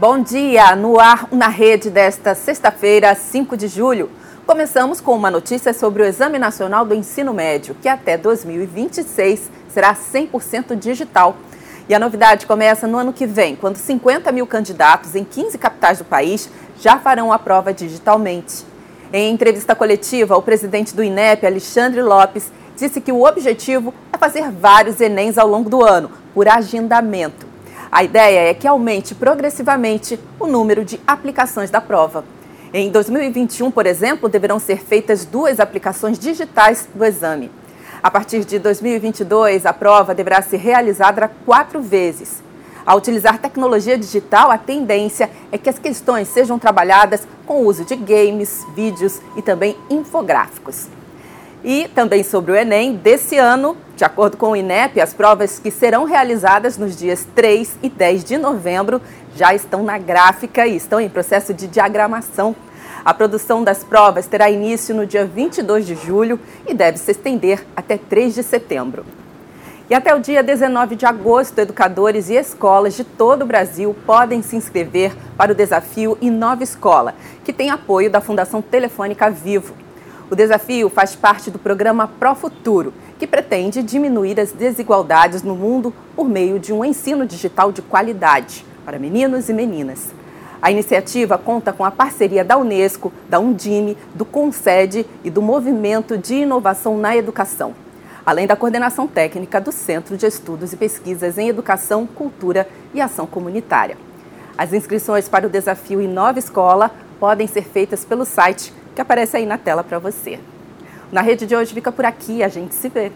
Bom dia, no ar na rede desta sexta-feira, 5 de julho. Começamos com uma notícia sobre o Exame Nacional do Ensino Médio, que até 2026 será 100% digital. E a novidade começa no ano que vem, quando 50 mil candidatos em 15 capitais do país já farão a prova digitalmente. Em entrevista coletiva, o presidente do INEP, Alexandre Lopes, disse que o objetivo é fazer vários Enems ao longo do ano, por agendamento. A ideia é que aumente progressivamente o número de aplicações da prova. Em 2021, por exemplo, deverão ser feitas duas aplicações digitais do exame. A partir de 2022, a prova deverá ser realizada quatro vezes. Ao utilizar tecnologia digital, a tendência é que as questões sejam trabalhadas com o uso de games, vídeos e também infográficos. E também sobre o Enem, desse ano, de acordo com o INEP, as provas que serão realizadas nos dias 3 e 10 de novembro já estão na gráfica e estão em processo de diagramação. A produção das provas terá início no dia 22 de julho e deve se estender até 3 de setembro. E até o dia 19 de agosto, educadores e escolas de todo o Brasil podem se inscrever para o desafio Inova Escola, que tem apoio da Fundação Telefônica Vivo. O desafio faz parte do programa Pro Futuro, que pretende diminuir as desigualdades no mundo por meio de um ensino digital de qualidade para meninos e meninas. A iniciativa conta com a parceria da Unesco, da Undime, do Concede e do Movimento de Inovação na Educação, além da coordenação técnica do Centro de Estudos e Pesquisas em Educação, Cultura e Ação Comunitária. As inscrições para o desafio Inova Escola podem ser feitas pelo site que aparece aí na tela para você. Na rede de hoje fica por aqui, a gente se vê.